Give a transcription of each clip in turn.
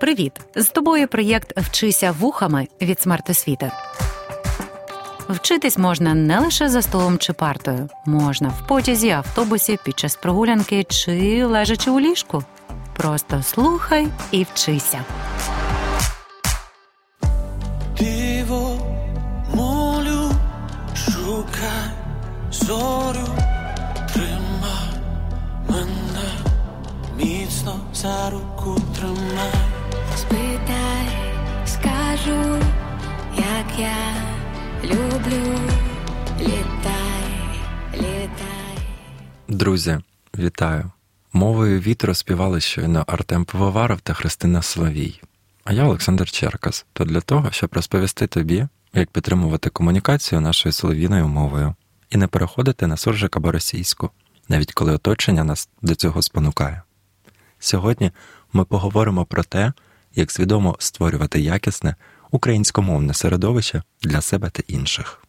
Привіт! З тобою проєкт Вчися вухами від смертосвіти. Вчитись можна не лише за столом чи партою, можна в потязі, автобусі, під час прогулянки чи лежачи у ліжку. Просто слухай і вчися. Диво, молю, шукай зорю, тримай мене, міцно за руку тримай. Спитай, скажу, як я люблю, літай. Друзі, вітаю! Мовою вітру співали щойно Артем Пивоваров та Христина Соловій. А я Олександр Черкас, то для того, щоб розповісти тобі, як підтримувати комунікацію нашою солов'їною мовою і не переходити на суржик або російську, навіть коли оточення нас до цього спонукає. Сьогодні ми поговоримо про те, як свідомо створювати якісне українськомовне середовище для себе та інших.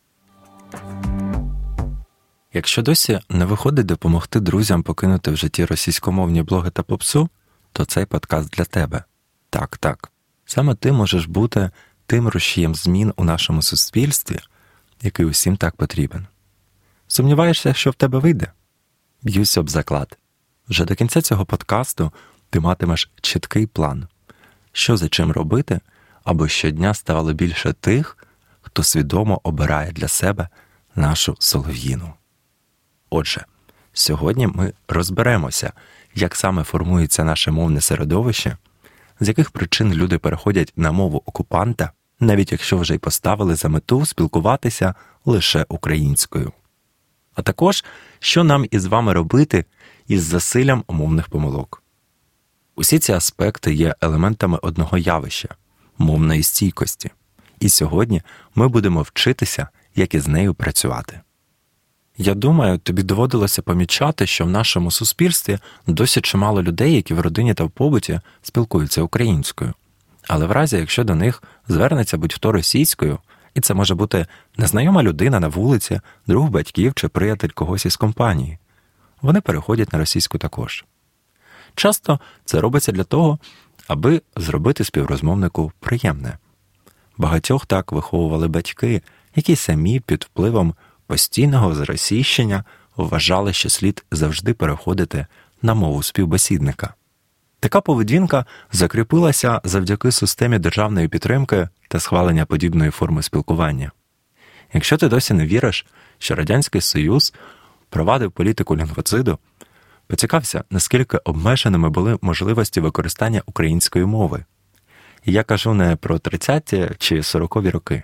Якщо досі не виходить допомогти друзям покинути в житті російськомовні блоги та попсу, то цей подкаст для тебе. Так, так. Саме ти можеш бути тим рушієм змін у нашому суспільстві, який усім так потрібен. Сумніваєшся, що в тебе вийде? Б'юсь об заклад. Вже до кінця цього подкасту ти матимеш чіткий план, що за чим робити, аби щодня ставало більше тих, хто свідомо обирає для себе нашу солов'їну. Отже, сьогодні ми розберемося, як саме формується наше мовне середовище, з яких причин люди переходять на мову окупанта, навіть якщо вже й поставили за мету спілкуватися лише українською. А також, що нам із вами робити із засиллям мовних помилок. Усі ці аспекти є елементами одного явища мовної стійкості, і сьогодні ми будемо вчитися, як із нею працювати. Я думаю, тобі доводилося помічати, що в нашому суспільстві досі чимало людей, які в родині та в побуті спілкуються українською. Але в разі, якщо до них звернеться будь-хто російською, і це може бути незнайома людина на вулиці, друг батьків чи приятель когось із компанії, вони переходять на російську також. Часто це робиться для того, аби зробити співрозмовнику приємне. Багатьох так виховували батьки, які самі під впливом постійного зросійщення вважали, що слід завжди переходити на мову співбесідника. Така поведінка закріпилася завдяки системі державної підтримки та схвалення подібної форми спілкування. Якщо ти досі не віриш, що Радянський Союз провадив політику лінгвоциду, поцікався, наскільки обмеженими були можливості використання української мови. Я кажу не про 30-ті чи 40-ві роки.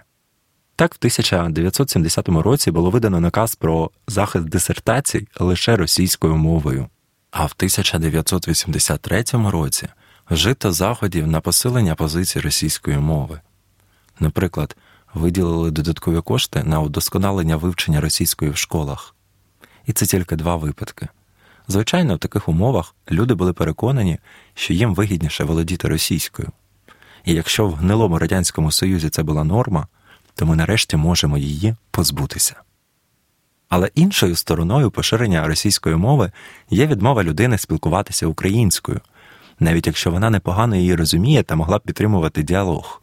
Так, в 1970 році було видано наказ про захист дисертацій лише російською мовою, а в 1983 році вжито заходів на посилення позицій російської мови. Наприклад, виділили додаткові кошти на удосконалення вивчення російської в школах. І це тільки два випадки. Звичайно, в таких умовах люди були переконані, що їм вигідніше володіти російською. І якщо в гнилому Радянському Союзі це була норма, то ми нарешті можемо її позбутися. Але іншою стороною поширення російської мови є відмова людини спілкуватися українською, навіть якщо вона непогано її розуміє та могла б підтримувати діалог.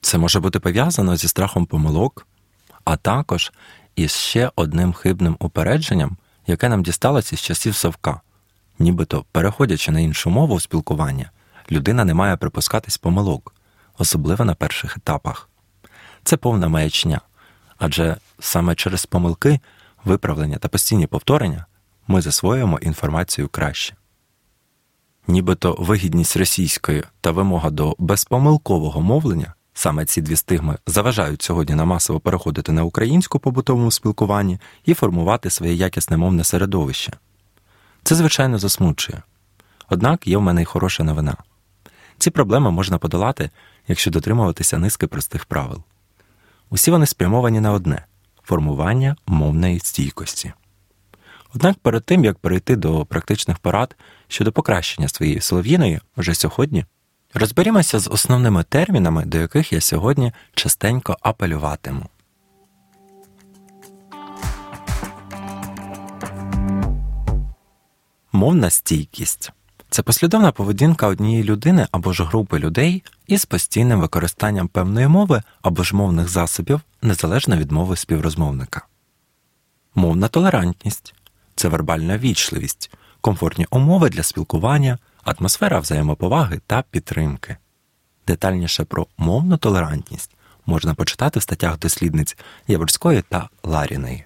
Це може бути пов'язано зі страхом помилок, а також із ще одним хибним упередженням, яке нам дісталося з часів совка, нібито переходячи на іншу мову в спілкування, людина не має припускатись помилок, особливо на перших етапах. Це повна маячня, адже саме через помилки, виправлення та постійні повторення ми засвоюємо інформацію краще. Нібито вигідність російської та вимога до безпомилкового мовлення, саме ці дві стигми заважають сьогодні на масово переходити на українську побутовому спілкуванні і формувати своє якісне мовне середовище. Це, звичайно, засмучує. Однак є в мене й хороша новина. Ці проблеми можна подолати, якщо дотримуватися низки простих правил. Усі вони спрямовані на одне формування мовної стійкості. Однак перед тим, як перейти до практичних порад щодо покращення своєї солов'їної вже сьогодні, розберімося з основними термінами, до яких я сьогодні частенько апелюватиму. Мовна стійкість Це послідовна поведінка однієї людини або ж групи людей із постійним використанням певної мови або ж мовних засобів незалежно від мови співрозмовника. Мовна толерантність це вербальна вічливість, комфортні умови для спілкування, атмосфера взаємоповаги та підтримки. Детальніше про мовну толерантність можна почитати в статтях дослідниць Яворської та Ларіної.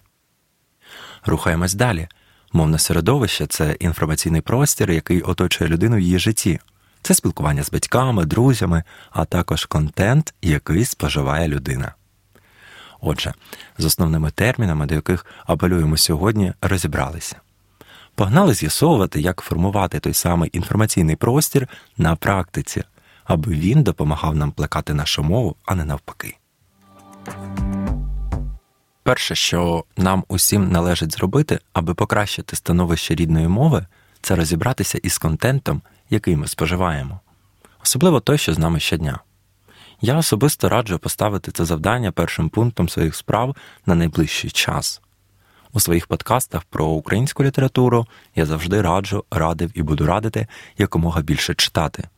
Рухаємось далі. Мовне середовище це інформаційний простір, який оточує людину в її житті. Це спілкування з батьками, друзями, а також контент, який споживає людина. Отже, з основними термінами, до яких апелюємо сьогодні, розібралися. Погнали з'ясовувати, як формувати той самий інформаційний простір на практиці, аби він допомагав нам плекати нашу мову, а не навпаки. Перше, що нам усім належить зробити, аби покращити становище рідної мови, це розібратися із контентом, який ми споживаємо, особливо той, що з нами щодня. Я особисто раджу поставити це завдання першим пунктом своїх справ на найближчий час. У своїх подкастах про українську літературу я завжди раджу, радив і буду радити якомога більше читати.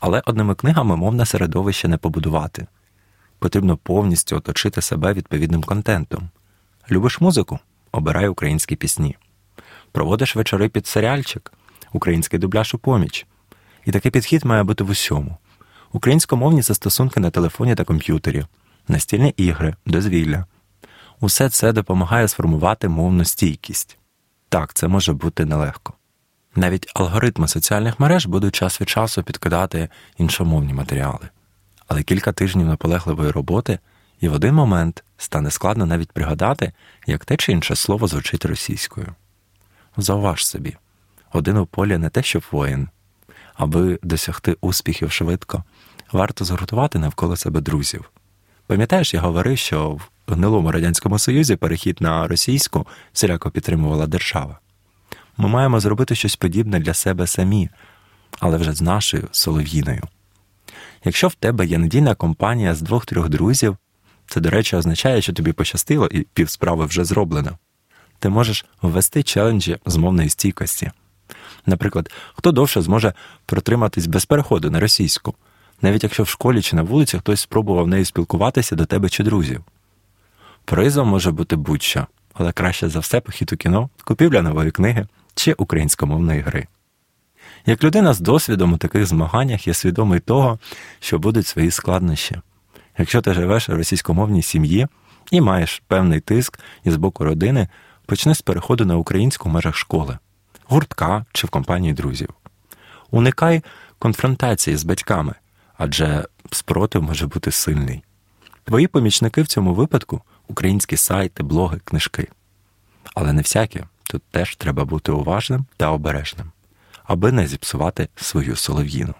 Але одними книгами мовне середовище не побудувати. Потрібно повністю оточити себе відповідним контентом. Любиш музику? Обирай українські пісні. Проводиш вечори під серіальчик, український дубляж у поміч. І такий підхід має бути в усьому: українськомовні застосунки на телефоні та комп'ютері, настільні ігри, дозвілля. Усе це допомагає сформувати мовну стійкість. Так, це може бути нелегко. Навіть алгоритми соціальних мереж будуть час від часу підкидати іншомовні матеріали. Але кілька тижнів наполегливої роботи, і в один момент стане складно навіть пригадати, як те чи інше слово звучить російською. Зауваж собі, один у полі не те, щоб воїн. Аби досягти успіхів швидко, варто згуртувати навколо себе друзів. Пам'ятаєш, я говорив, що в гнилому Радянському Союзі перехід на російську всіляко підтримувала держава. Ми маємо зробити щось подібне для себе самі, але вже з нашою солов'їною. Якщо в тебе є надійна компанія з двох-трьох друзів, це, до речі, означає, що тобі пощастило і півсправи вже зроблено. Ти можеш ввести челенджі з мовної стійкості. Наприклад, хто довше зможе протриматись без переходу на російську, навіть якщо в школі чи на вулиці хтось спробував нею спілкуватися до тебе чи друзів. Призом може бути будь-що, але краще за все похід у кіно, купівля нової книги чи українськомовної гри. Як людина з досвідом у таких змаганнях є свідомий того, що будуть свої складнощі. Якщо ти живеш у російськомовній сім'ї і маєш певний тиск із боку родини, почни з переходу на українську в межах школи, гуртка чи в компанії друзів. Уникай конфронтації з батьками, адже спротив може бути сильний. Твої помічники в цьому випадку українські сайти, блоги, книжки. Але не всякі, тут теж треба бути уважним та обережним, аби не зіпсувати свою солов'їну.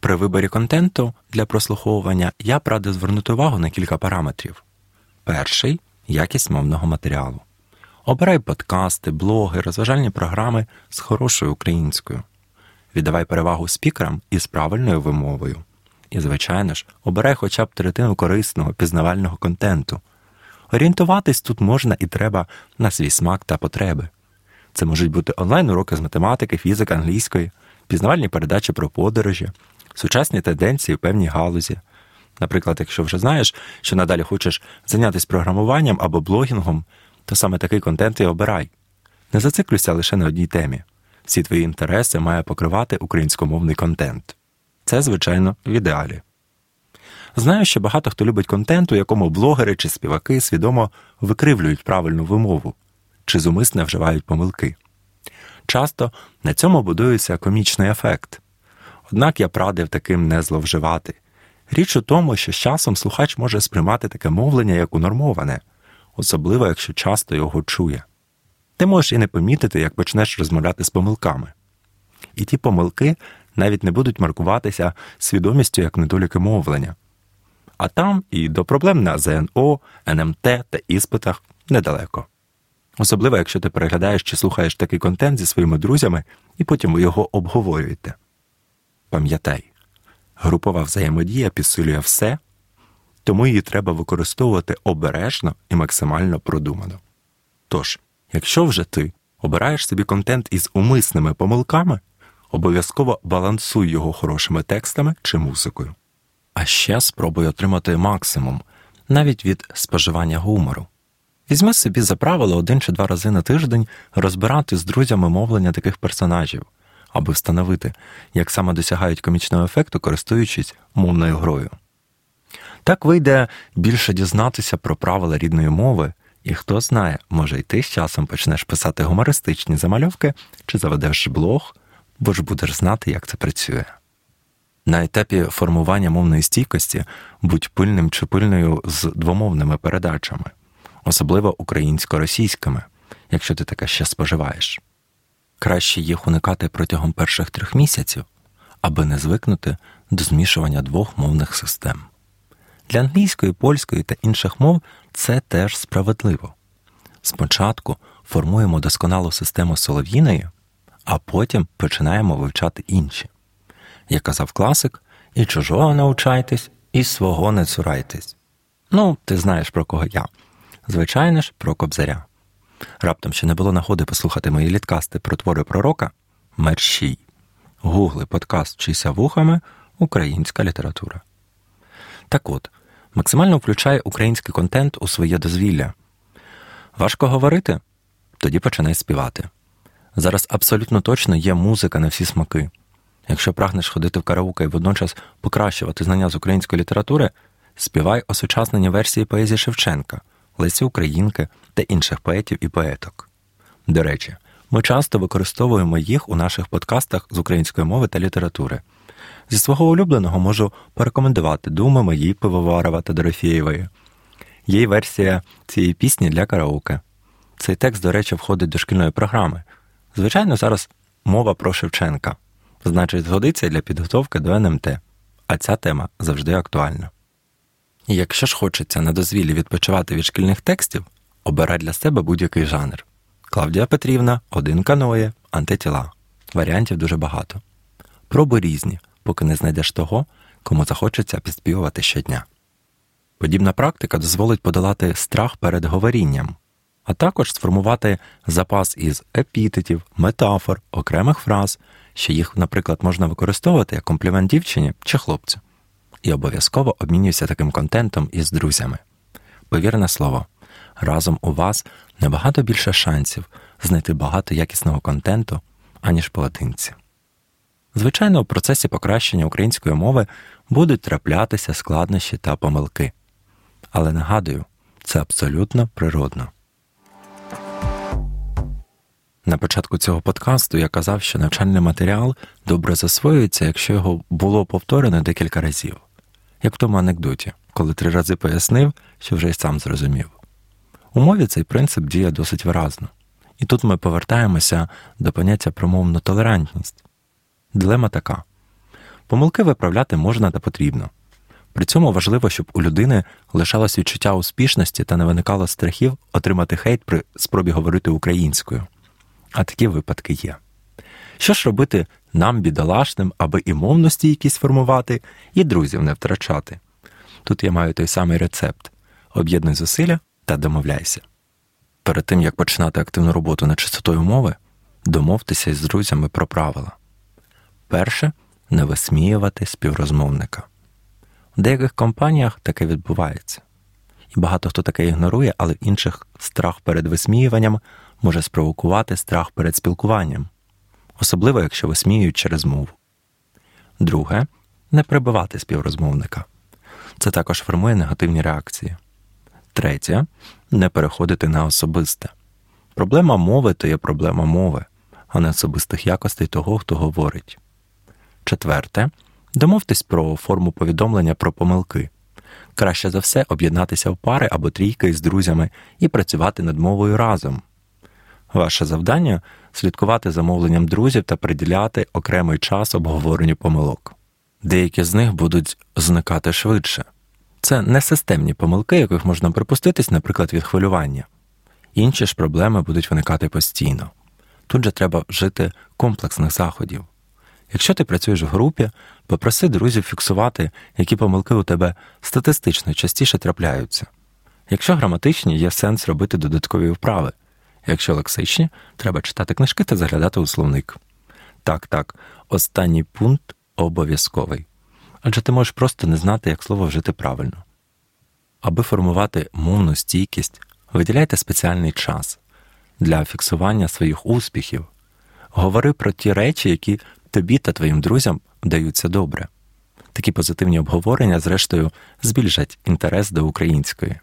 При виборі контенту для прослуховування я б радив звернути увагу на кілька параметрів. Перший якість мовного матеріалу. Обирай подкасти, блоги, розважальні програми з хорошою українською. Віддавай перевагу спікерам із правильною вимовою. І, звичайно ж, обирай хоча б третину корисного, пізнавального контенту. Орієнтуватись тут можна і треба на свій смак та потреби. Це можуть бути онлайн-уроки з математики, фізики, англійської, пізнавальні передачі про подорожі, сучасні тенденції в певній галузі. Наприклад, якщо вже знаєш, що надалі хочеш зайнятися програмуванням або блогінгом, то саме такий контент і обирай. Не зациклюйся лише на одній темі. Всі твої інтереси має покривати українськомовний контент. Це, звичайно, в ідеалі. Знаю, що багато хто любить контент, у якому блогери чи співаки свідомо викривлюють правильну вимову чи зумисне вживають помилки. Часто на цьому будується комічний ефект. Однак я прадив таким не зловживати. Річ у тому, що з часом слухач може сприймати таке мовлення як унормоване, особливо якщо часто його чує. Ти можеш і не помітити, як почнеш розмовляти з помилками. І ті помилки навіть не будуть маркуватися свідомістю як недоліки мовлення. А там і до проблем на ЗНО, НМТ та іспитах недалеко. Особливо, якщо ти переглядаєш чи слухаєш такий контент зі своїми друзями і потім ви його обговорюєте. Пам'ятай, групова взаємодія підсилює все, тому її треба використовувати обережно і максимально продумано. Тож, якщо вже ти Обираєш собі контент із умисними помилками, обов'язково балансуй його хорошими текстами чи музикою. А ще спробуй отримати максимум навіть від споживання гумору. Візьми собі за правило один чи два рази на тиждень розбирати з друзями мовлення таких персонажів, аби встановити, як саме досягають комічного ефекту, користуючись мовною грою. Так вийде більше дізнатися про правила рідної мови, і хто знає, може й ти з часом почнеш писати гумористичні замальовки чи заведеш блог, бо ж будеш знати, як це працює. На етапі формування мовної стійкості будь пильним чи пильною з двомовними передачами, особливо українсько-російськими, якщо ти таке ще споживаєш. Краще їх уникати протягом перших трьох місяців, аби не звикнути до змішування двох мовних систем. Для англійської, польської та інших мов це теж справедливо. Спочатку формуємо досконалу систему солов'їної, а потім починаємо вивчати інші. Як казав класик, і чужого навчайтесь, і свого не цурайтесь. Ну, ти знаєш про кого я. Звичайно ж, про кобзаря. Раптом ще не було нагоди послухати мої літкасти про твори пророка мерщій. Гугли подкаст «Чися вухами Українська література. Так от, максимально включай український контент у своє дозвілля. Важко говорити? Тоді починай співати. Зараз абсолютно точно є музика на всі смаки. Якщо прагнеш ходити в караоке і водночас покращувати знання з української літератури, співай осучаснені версії поезії Шевченка, Лесі Українки та інших поетів і поеток. До речі, ми часто використовуємо їх у наших подкастах з української мови та літератури. Зі свого улюбленого можу порекомендувати думи мої Пивоварова та Дорофєєвої. Є й версія цієї пісні для караоке. Цей текст, до речі, входить до шкільної програми. Звичайно, зараз мова про Шевченка, значить, згодиться для підготовки до НМТ, а ця тема завжди актуальна. І якщо ж хочеться на дозвіллі відпочивати від шкільних текстів, обирай для себе будь-який жанр. Клавдія Петрівна, один каноє, антитіла. Варіантів дуже багато. Пробуй різні, поки не знайдеш того, кому захочеться підспівувати щодня. Подібна практика дозволить подолати страх перед говорінням, а також сформувати запас із епітетів, метафор, окремих фраз, що їх, наприклад, можна використовувати як комплімент дівчині чи хлопцю. І обов'язково обмінюйся таким контентом із друзями. Повірне слово, разом у вас набагато більше шансів знайти багато якісного контенту, аніж поодинці. Звичайно, у процесі покращення української мови будуть траплятися складнощі та помилки. Але нагадую, це абсолютно природно. На початку цього подкасту я казав, що навчальний матеріал добре засвоюється, якщо його було повторено декілька разів, як в тому анекдоті, коли три рази пояснив, що вже й сам зрозумів. У мові цей принцип діє досить виразно. І тут ми повертаємося до поняття про мовну толерантність. Дилема така: помилки виправляти можна та потрібно. При цьому важливо, щоб у людини лишалось відчуття успішності та не виникало страхів отримати хейт при спробі говорити українською. А такі випадки є. Що ж робити нам, бідолашним, аби і мовності якісь формувати, і друзів не втрачати? Тут я маю той самий рецепт: об'єднуй зусилля та домовляйся. Перед тим як починати активну роботу над чистотою мови, домовтеся із друзями про правила. Перше не висміювати співрозмовника. В деяких компаніях таке відбувається. І багато хто таке ігнорує, але в інших страх перед висміюванням може спровокувати страх перед спілкуванням, особливо якщо висміюють через мову. Друге не прибивати співрозмовника. Це також формує негативні реакції. Третє не переходити на особисте. Проблема мови то є проблема мови, а не особистих якостей того, хто говорить. Четверте домовтесь про форму повідомлення про помилки. Краще за все об'єднатися в пари або трійки з друзями і працювати над мовою разом. Ваше завдання слідкувати за мовленням друзів та приділяти окремий час обговоренню помилок. Деякі з них будуть зникати швидше. Це не системні помилки, яких можна припуститись, наприклад, від хвилювання. Інші ж проблеми будуть виникати постійно. Тут же треба вжити комплексних заходів. Якщо ти працюєш в групі, попроси друзів фіксувати, які помилки у тебе статистично частіше трапляються. Якщо граматичні, є сенс робити додаткові вправи. Якщо лексичні, треба читати книжки та заглядати у словник. Так, так, останній пункт обов'язковий. Адже ти можеш просто не знати, як слово вжити правильно. Аби формувати мовну стійкість, виділяйте спеціальний час для фіксування своїх успіхів. Говори про ті речі, які тобі та твоїм друзям вдаються добре. Такі позитивні обговорення, зрештою, збільшать інтерес до української.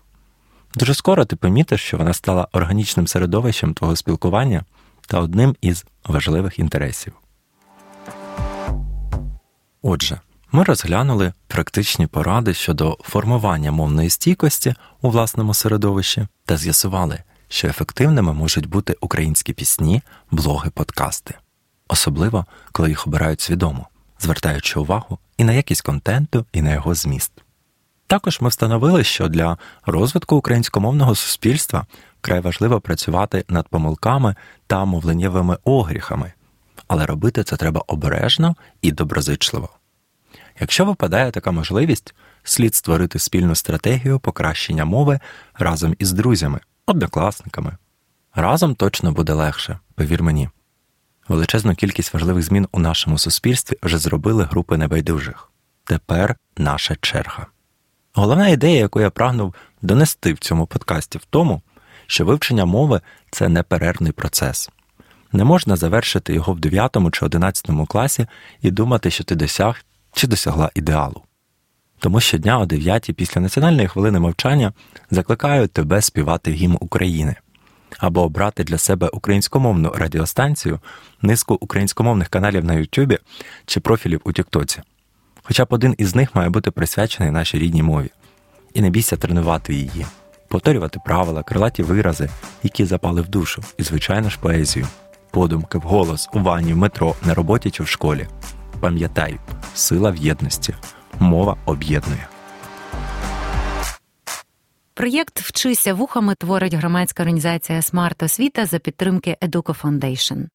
Дуже скоро ти помітиш, що вона стала органічним середовищем твого спілкування та одним із важливих інтересів. Отже, ми розглянули практичні поради щодо формування мовної стійкості у власному середовищі та з'ясували, що ефективними можуть бути українські пісні, блоги, подкасти, особливо коли їх обирають свідомо, звертаючи увагу і на якість контенту, і на його зміст. Також ми встановили, що для розвитку українськомовного суспільства вкрай важливо працювати над помилками та мовленнєвими огріхами, але робити це треба обережно і доброзичливо. Якщо випадає така можливість, слід створити спільну стратегію покращення мови разом із друзями, однокласниками. Разом точно буде легше, повір мені. Величезну кількість важливих змін у нашому суспільстві вже зробили групи небайдужих. Тепер наша черга. Головна ідея, яку я прагнув донести в цьому подкасті, в тому, що вивчення мови це неперервний процес. Не можна завершити його в 9 чи 11 класі і думати, що ти досяг чи досягла ідеалу. Тому щодня о 9 після національної хвилини мовчання закликаю тебе співати гімн України або обрати для себе українськомовну радіостанцію, низку українськомовних каналів на Ютубі чи профілів у Тіктоці. Хоча б один із них має бути присвячений нашій рідній мові. І не бійся тренувати її, повторювати правила, крилаті вирази, які запали в душу, і, звичайно ж, поезію, подумки, вголос, у ванні, в метро, на роботі чи в школі. Пам'ятай, сила в єдності, мова об'єднує. Проєкт Вчися вухами творить громадська організація Смарт Освіта за підтримки Educo Foundation.